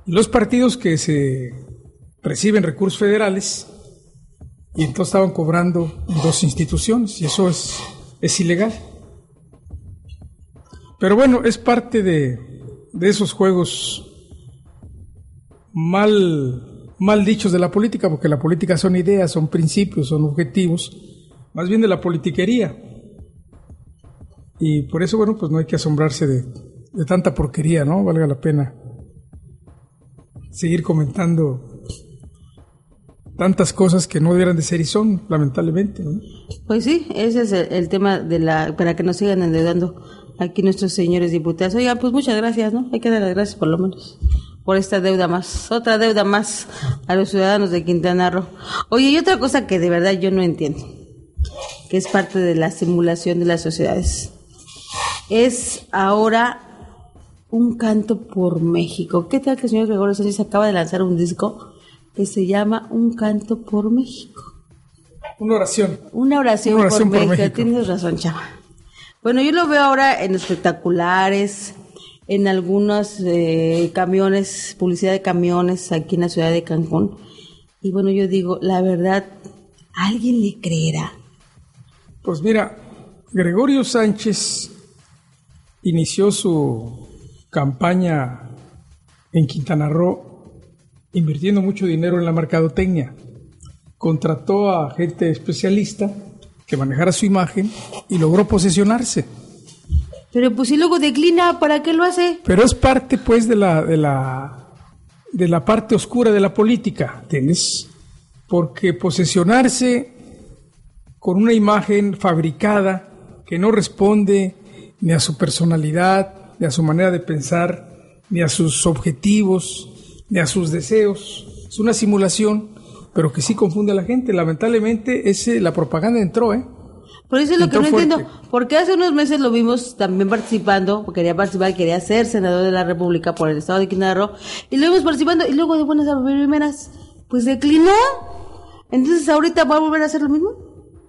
Y los partidos que se reciben recursos federales y entonces estaban cobrando dos instituciones y eso es, es ilegal. Pero bueno, es parte de, de esos juegos mal, mal dichos de la política, porque la política son ideas, son principios, son objetivos, más bien de la politiquería. Y por eso, bueno, pues no hay que asombrarse de, de tanta porquería, ¿no? Valga la pena seguir comentando tantas cosas que no debieran de ser y son, lamentablemente. ¿no? Pues sí, ese es el, el tema de la para que nos sigan endeudando aquí nuestros señores diputados. Oigan, pues muchas gracias, ¿no? Hay que dar las gracias por lo menos por esta deuda más, otra deuda más a los ciudadanos de Quintana Roo. Oye, y otra cosa que de verdad yo no entiendo, que es parte de la simulación de las sociedades, es ahora un canto por México. ¿Qué tal que el señor Gregorio Sánchez acaba de lanzar un disco que se llama Un canto por México? Una oración. Una oración, Una oración por, por México. México. Tienes razón, chava. Bueno, yo lo veo ahora en espectaculares, en algunos eh, camiones, publicidad de camiones aquí en la ciudad de Cancún. Y bueno, yo digo, la verdad, ¿alguien le creerá? Pues mira, Gregorio Sánchez inició su campaña en Quintana Roo invirtiendo mucho dinero en la mercadotecnia. Contrató a gente especialista que manejara su imagen y logró posesionarse. Pero pues si luego declina, ¿para qué lo hace? Pero es parte, pues, de la, de la, de la parte oscura de la política, ¿entiendes? Porque posesionarse con una imagen fabricada que no responde ni a su personalidad, ni a su manera de pensar, ni a sus objetivos, ni a sus deseos. Es una simulación, pero que sí confunde a la gente. Lamentablemente, ese, la propaganda entró, ¿eh? Por eso es lo que no fuerte. entiendo. Porque hace unos meses lo vimos también participando, porque quería participar, quería ser senador de la República por el estado de Quintana Roo, y lo vimos participando, y luego de buenas a primeras, pues declinó. Entonces ahorita va a volver a hacer lo mismo.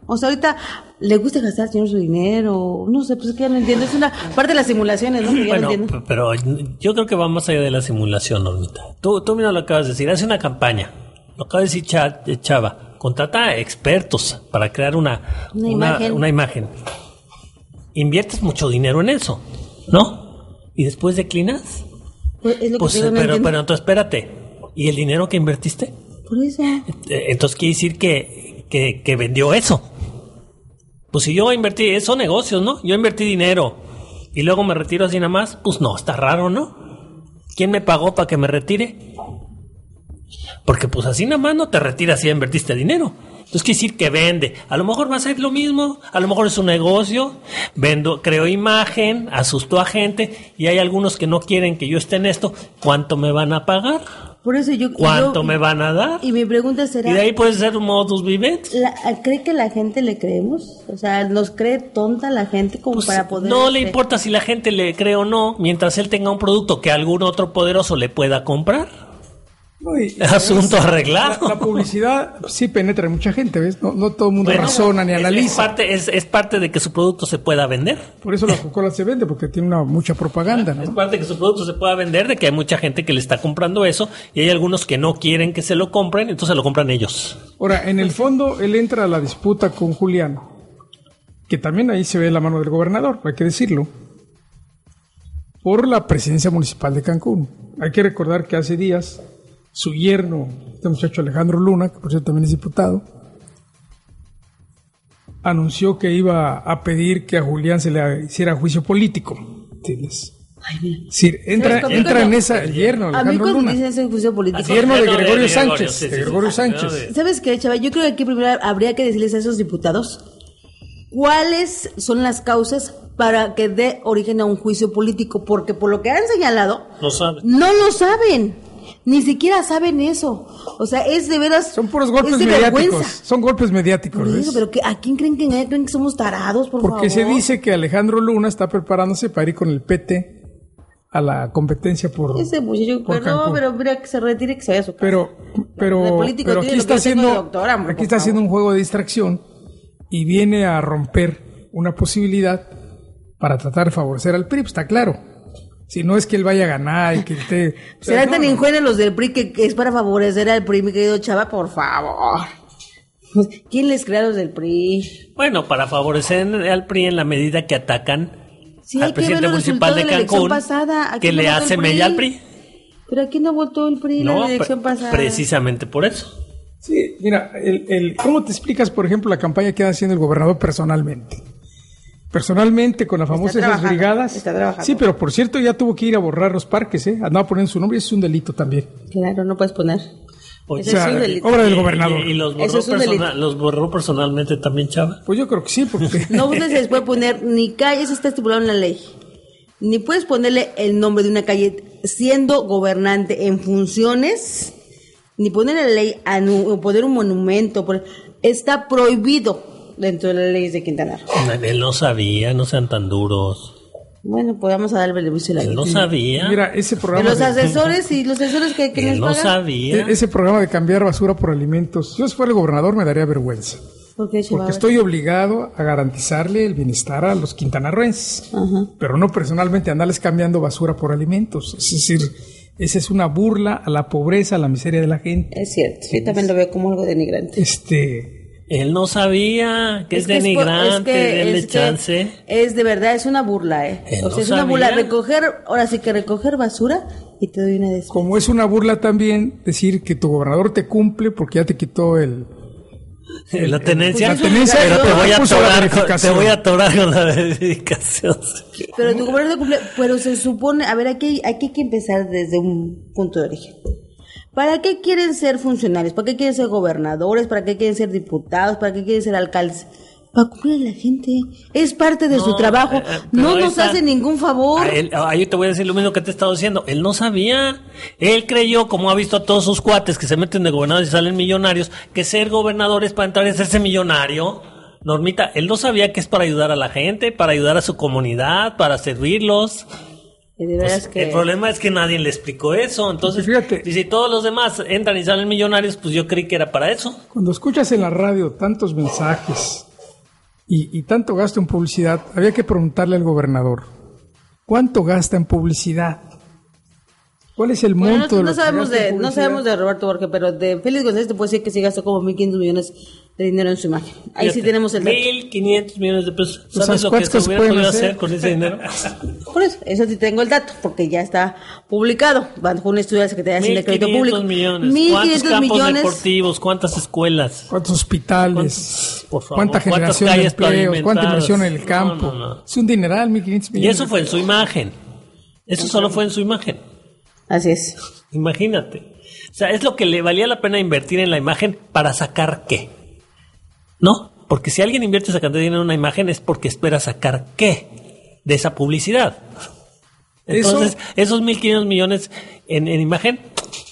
O sea, ahorita le gusta gastar señor su dinero, no sé, pues es que ya no entiendo. Es una parte de las simulaciones, ¿no? Que ya Bueno, no pero yo creo que va más allá de la simulación, Normita. Tú, tú mira lo acabas de decir, hace una campaña. Lo acaba de decir eh, Chava. Contrata expertos para crear una, Una una, imagen. una imagen. Inviertes mucho dinero en eso, ¿no? Y después declinas. Pues es lo que Pues, pero, pero entonces espérate. ¿Y el dinero que invertiste? Por eso. Eh, Entonces quiere decir que, que, que vendió eso. Pues si yo invertí, son negocios, ¿no? Yo invertí dinero y luego me retiro así nada más, pues no, está raro, ¿no? ¿Quién me pagó para que me retire? Porque pues así nada más no te retiras si ya invertiste dinero. Entonces quiere decir que vende. A lo mejor va a ser lo mismo, a lo mejor es un negocio, vendo, creo imagen, asusto a gente y hay algunos que no quieren que yo esté en esto. ¿Cuánto me van a pagar? Por eso yo. ¿Cuánto yo- me van a dar? Y mi pregunta será. Y de ahí puede ser un modus vivendi. ¿Cree que la gente le creemos? O sea, ¿nos cree tonta la gente como Pues, para poder... no le este, importa si la gente le cree o no, mientras él tenga un producto que algún otro poderoso le pueda comprar. No, y- Asunto La, arreglado. la publicidad sí penetra en mucha gente, ¿ves? No, no todo el mundo Bueno, razona ni es- Es, analiza. parte, es, es parte de que su producto se pueda vender. Por eso la Coca-Cola se vende, porque tiene una mucha propaganda, Es ¿no? parte de que su producto se pueda vender, de que hay mucha gente que le está comprando eso y hay algunos que no quieren que se lo compren, entonces lo compran ellos. Ahora, en el fondo, él entra a la disputa con Julián, que también ahí se ve la mano del gobernador, hay que decirlo, por la presidencia municipal de Cancún. Hay que recordar que hace días su yerno, este muchacho Alejandro Luna, que por cierto también es diputado, anunció que iba a pedir que a Julián se le hiciera juicio político. ¿Entiendes? Es decir, entra, entra en esa el yerno, A mí Alejandro cuando Luna. dicen ese juicio político... Yerno de Yerno de Gregorio Sánchez. sí, de sí, Gregorio sí, Sánchez. ¿Sabes qué, Chava? Yo creo que aquí primero habría que decirles a esos diputados cuáles son las causas para que dé origen a un juicio político, porque por lo que han señalado, No sabe. no lo saben. Ni siquiera saben eso. O sea, es de veras. Son puros golpes es de mediáticos. vergüenza. Son golpes mediáticos. Eso, pero que, ¿a quién creen que? ¿Creen que somos tarados, por Porque se favor? dice que Alejandro Luna está preparándose para ir con el PT a la competencia por, Ese muchacho, por pero no, pero mira que se retire que se vaya a su casa. pero, pero, pero aquí está haciendo, doctora, aquí está haciendo un juego de distracción y viene a romper una posibilidad para tratar de favorecer al PRI, pues, está claro. Si no es que él vaya a ganar y que esté... Serán no, tan no. ingenuos los del PRI que, que es para favorecer al PRI, mi querido Chava, por favor. ¿Quién les crea a los del PRI? Bueno, para favorecer al PRI en la medida que atacan Sí, al presidente municipal de Cancún, pasada. ¿A que le hace mella al PRI. Pero aquí no votó el PRI en No, la elección pre- pasada. precisamente por eso. Sí, mira, el, el- ¿cómo te explicas, por ejemplo, la campaña que está haciendo el gobernador personalmente? Personalmente, con las famosas esas brigadas. está trabajando. Sí, pero por cierto, ya tuvo que ir a borrar los parques, ¿eh? Andaba poniendo su nombre y eso es un delito también. Claro, no puedes poner. Oye, Eso O sea, es un delito. obra del y- gobernador. Y, y los, borró es persona- los borró personalmente también, Chava. Pues yo creo que sí, porque... No se les puede poner ni calle, eso está estipulado en la ley. Ni puedes ponerle el nombre de una calle siendo gobernante en funciones, ni poner en la ley anu- o poner un monumento. por- está prohibido dentro de las leyes de Quintana Roo. Él no sabía, no sean tan duros. Bueno, pues vamos a dar el beneficio de la Él no duda. sabía. Mira, ese De programa... los de- asesores y los asesores que, que Él pagan. sabía. e- ese programa de cambiar basura por alimentos, yo si fuera el gobernador me daría vergüenza. ¿Por qué? Porque estoy obligado a garantizarle el bienestar a los quintanarroenses. Pero no personalmente andarles cambiando basura por alimentos. Es decir, esa es una burla a la pobreza, a la miseria de la gente. Es cierto, yo también lo veo como algo denigrante. Este, Él no sabía que es, que denigrante, que- denle es que chance. Es de verdad, es una burla, ¿eh? Él o no sea, es una burla. Recoger, ahora sí que recoger basura y te doy una de esas. como es una burla también decir que tu gobernador te cumple porque ya te quitó el... la tenencia, es una pero te voy a la atorar con, te voy a atorar con la verificación. Pero tu gobierno cumple, pero se supone, a ver, aquí, aquí hay que empezar desde un punto de origen. ¿Para qué quieren ser funcionarios? ¿Para qué quieren ser gobernadores? ¿Para qué quieren ser diputados? ¿Para qué quieren ser alcaldes? Para cumplir a la gente. Es parte de su trabajo. eh, eh, no nos hace ningún favor. Él- yo te voy a decir lo mismo que te he estado diciendo. Él no sabía. Él creyó, como ha visto a todos sus cuates que se meten de gobernadores y salen millonarios, que ser gobernador es para entrar y hacerse millonario. Normita, él no sabía que es para ayudar a la gente, para ayudar a su comunidad, para servirlos. De Pues, que... El problema es que nadie le explicó eso. Entonces, Fíjate. y si todos los demás entran y salen millonarios, pues yo creí que era para eso. Cuando escuchas en la radio tantos mensajes y, y tanto gasto en publicidad, había que preguntarle al gobernador, ¿cuánto gasta en publicidad? ¿Cuál es el Bueno, monto no, de no que sabemos de, no sabemos de Roberto Borges, pero de Félix González te puedo decir que sí gastó como 1.500 millones de dinero en su imagen. Ahí sí Fíjate, tenemos el dato. 1.500 millones de pesos. Pues, ¿Sabes lo que ¿cuántas se hubiera podido hacer? hacer con ese dinero? Por eso, eso sí tengo el dato, porque ya está publicado bajo un estudio de la Secretaría de Crédito 1.500 Público. millones. 1.500 ¿Cuántos campos millones. deportivos? ¿Cuántas escuelas? ¿Cuántos hospitales? ¿Cuántos- por favor, ¿Cuánta cuántas generación de empleos? ¿Cuánta inversión en el No, campo? no, no. Es un dineral, 1.500 millones. Y eso fue en su imagen. Eso solo fue en su imagen. Así es. Imagínate. O sea, es lo que le valía la pena invertir en la imagen para sacar qué. ¿No? Porque si alguien invierte esa cantidad de dinero en una imagen es porque espera sacar qué de esa publicidad. Entonces, esos 1.500 millones en, en imagen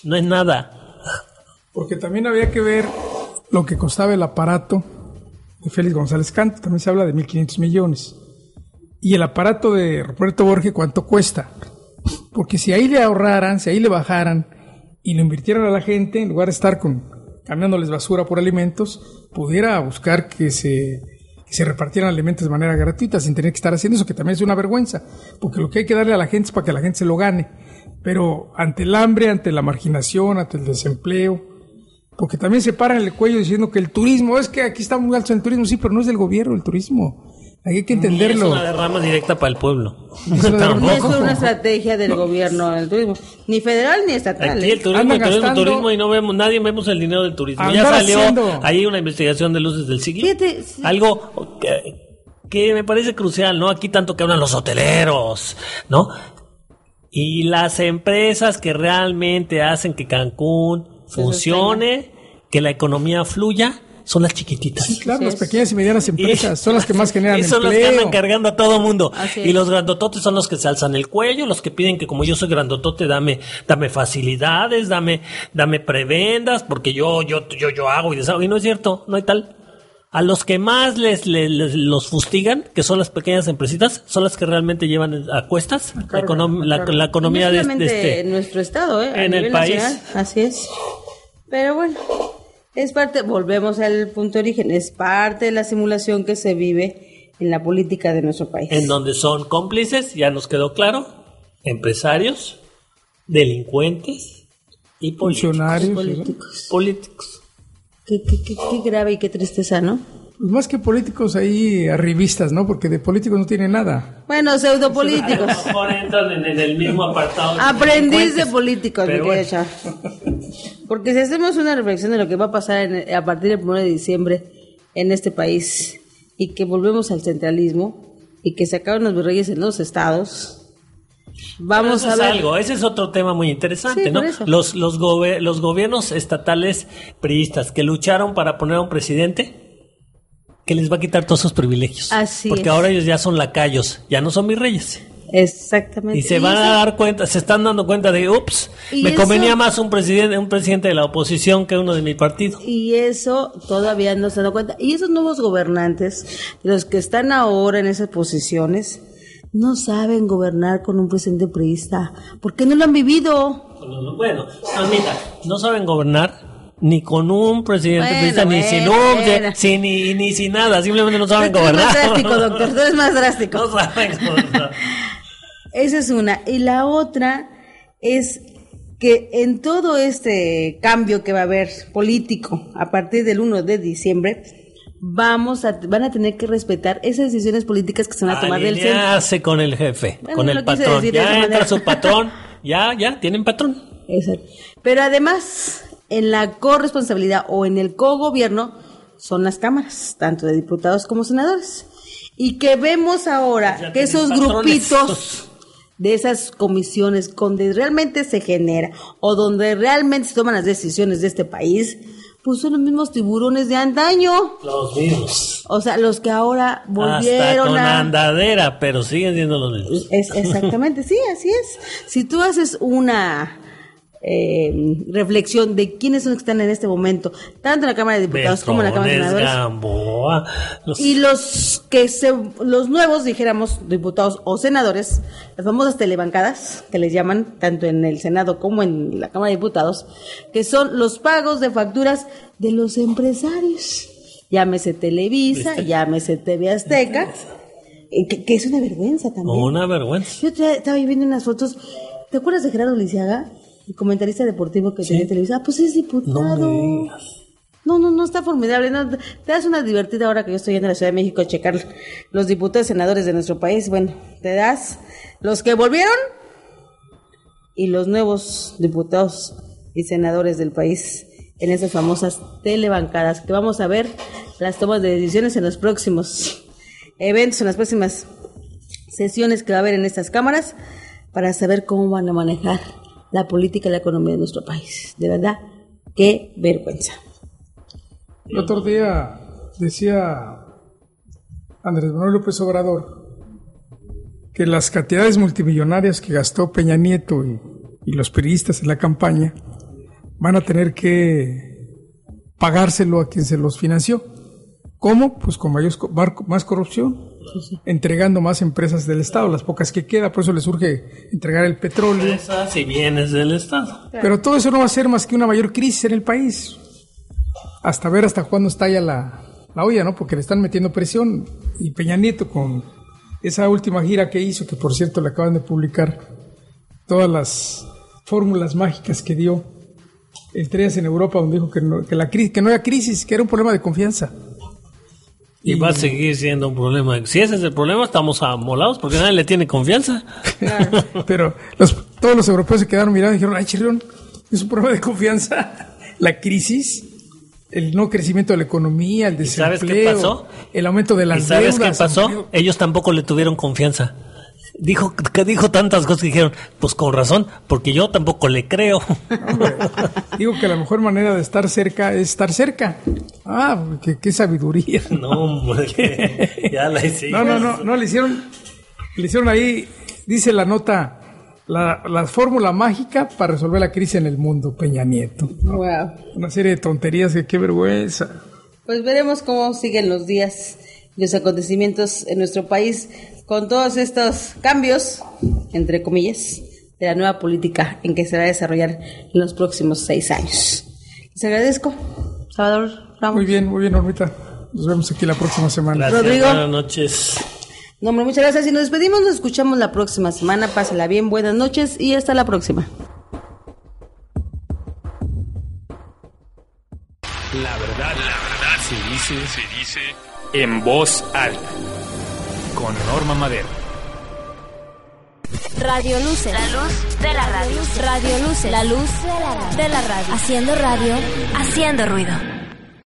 no es nada. Porque también había que ver lo que costaba el aparato de Félix González Canto. También se habla de 1.500 millones. Y el aparato de Roberto Borges, ¿cuánto cuesta? Porque si ahí le ahorraran, si ahí le bajaran y lo invirtieran a la gente, en lugar de estar con, cambiándoles basura por alimentos, pudiera buscar que se, se repartieran alimentos de manera gratuita sin tener que estar haciendo eso, que también es una vergüenza. Porque lo que hay que darle a la gente es para que la gente se lo gane. Pero ante el hambre, ante la marginación, ante el desempleo, porque también se paran el cuello diciendo que el turismo, es que aquí está muy alto el turismo, sí, pero no es del gobierno el turismo, Hay que Es entenderlo. una derrama directa para el pueblo. Es No es una estrategia del gobierno del turismo, ni federal ni estatal. Aquí ¿eh? el turismo, el turismo, turismo y no vemos, nadie vemos el dinero del turismo. Ya salió haciendo- ahí una investigación de luces del siglo. Fíjate, sí. Algo que, que me parece crucial, ¿no? Aquí tanto que hablan los hoteleros, ¿no? Y las empresas que realmente hacen que Cancún funcione, que la economía fluya, son las chiquititas. Sí, claro, las es. pequeñas y medianas empresas son las que más generan y son los que empleo. andan cargando a todo mundo. Y los grandototes son los que se alzan el cuello, los que piden que como yo soy grandotote, dame, dame facilidades, dame, dame prebendas, porque yo, yo, yo, yo hago y deshago. Y no es cierto, no hay tal. A los que más les, les- les- los fustigan, que son las pequeñas empresitas, son las que realmente llevan a cuestas la, econom- la- la economía no de, este. en nuestro estado, ¿eh? A en el país. nacional, Así es. Pero bueno, es parte, volvemos al punto de origen, es parte de la simulación que se vive en la política de nuestro país. en donde son cómplices, ya nos quedó claro, empresarios, delincuentes y políticos. Funcionarios. políticos. políticos. Qué, qué, qué, qué grave y qué tristeza, ¿no? Pues más que políticos ahí arribistas, ¿no? Porque de políticos no tiene nada. Bueno, pseudopolíticos. A lo mejor entran en, en el mismo apartado. Aprendiz de políticos, mi bueno. Porque si hacemos una reflexión de lo que va a pasar en- a partir del 1 de diciembre en este país y que volvemos al centralismo y que se acaban los virreyes en los estados, vamos Eso a es ver. algo, ese es otro tema muy interesante, Sí, ¿no? Los, los, gobe- los gobiernos estatales priistas que lucharon para poner a un presidente que les va a quitar todos sus privilegios. Así Porque es. ahora ellos ya son lacayos, ya no son virreyes. Exactamente. Y se van eso- a dar cuenta, se están dando cuenta de, ups, me eso- convenía más un presidente, un presidente de la oposición que uno de mi partido. Y eso todavía no se dan cuenta. Y esos nuevos gobernantes, los que están ahora en esas posiciones, no saben gobernar con un presidente priista. porque no lo han vivido? Bueno, admita, no saben gobernar ni con un presidente Bueno, ni sin un, bueno. ni, ni sin nada, simplemente no saben Tú eres gobernar. más drástico, doctor. Tú eres más drástico. No saben gobernar. Esa es una. Y la otra es que en todo este cambio que va a haber político a partir del 1 de diciembre, vamos a, van a tener que respetar esas decisiones políticas que se van a tomar del centro. Alinearse con el jefe, Bueno, con el patrón. Ya entra su patrón, ya, ya, tienen patrón. Exacto. Pero además, en la corresponsabilidad o en el cogobierno son las cámaras, tanto de diputados como senadores. Y que vemos ahora Ya que esos patrones. grupitos de esas comisiones donde realmente se genera o donde realmente se toman las decisiones de este país, pues son los mismos tiburones de antaño. Los mismos. O sea, los que ahora Hasta volvieron con a... andadera, pero siguen siendo los mismos. Es, exactamente, sí, así es. Si tú haces una eh, reflexión de quiénes son los que están en este momento, tanto en la Cámara de Diputados como en la Cámara de Senadores, Gamboa, los- y los que se, los nuevos, dijéramos, diputados o senadores, las famosas telebancadas, que les llaman tanto en el Senado como en la Cámara de Diputados, que son los pagos de facturas de los empresarios. Llámese Televisa, llámese TV Azteca, eh, que, que es una vergüenza también. una vergüenza. Yo estaba viendo unas fotos. ¿Te acuerdas de Gerardo Lisiaga? El comentarista deportivo que tenía en televisión. Ah, pues es diputado. No. No, no, no está formidable. No, te das una divertida ahora que yo estoy a la Ciudad de México a checar los diputados y senadores de nuestro país. Bueno, te das los que volvieron y los nuevos diputados y senadores del país en esas famosas telebancadas que vamos a ver las tomas de decisiones en los próximos eventos, en las próximas sesiones que va a haber en estas cámaras para saber cómo van a manejar la política y la economía de nuestro país. De verdad, qué vergüenza. El otro día decía Andrés Manuel López Obrador que las cantidades multimillonarias que gastó Peña Nieto y, los periodistas en la campaña van a tener que pagárselo a quien se los financió. ¿Cómo? Pues con mayor, más corrupción, entregando más empresas del Estado, las pocas que queda, por eso les surge entregar el petróleo. Empresas y bienes del Estado. Pero todo eso no va a ser más que una mayor crisis en el país. Hasta ver hasta cuándo estalla la, la olla, ¿no? Porque le están metiendo presión. Y Peña Nieto con esa última gira que hizo, que por cierto le acaban de publicar todas las fórmulas mágicas que dio el 3 en Europa, donde dijo que no, que la que no era crisis, que era un problema de confianza. Y va a seguir siendo un problema. Si ese es el problema, estamos amolados porque nadie le tiene confianza. Pero los, todos los europeos se quedaron mirando y dijeron, ay, Chirrión, es un problema de confianza. La crisis, el no crecimiento de la economía, el ¿Y sabes desempleo, qué pasó? el aumento de las ¿Y sabes qué deudas, pasó? empleo. Ellos tampoco le tuvieron confianza. Dijo que dijo tantas cosas que dijeron, pues con razón, porque yo tampoco le creo. Hombre, digo que la mejor manera de estar cerca es estar cerca. Ah, qué, qué sabiduría. no, hombre, ya la hicimos. No, no, no, no, le hicieron, le hicieron ahí, dice la nota, la, la fórmula mágica para resolver la crisis en el mundo, Peña Nieto. Wow. Una serie de tonterías que qué vergüenza. Pues veremos cómo siguen los días y los acontecimientos en nuestro país con todos estos cambios, entre comillas, de la nueva política en que se va a desarrollar en los próximos seis años. Les agradezco, Salvador Ramos. Muy bien, muy bien, Normita. Nos vemos aquí la próxima semana. Gracias, Rodrigo. buenas noches. No, hombre, muchas gracias y nos despedimos, nos escuchamos la próxima semana. Pásala bien, buenas noches y hasta la próxima. La verdad, la verdad se dice, se dice en voz alta. Con Norma Madero. Radio Luce. La luz de la radio. Radio Luce. La luz de la radio. De la radio. Haciendo radio. Haciendo ruido.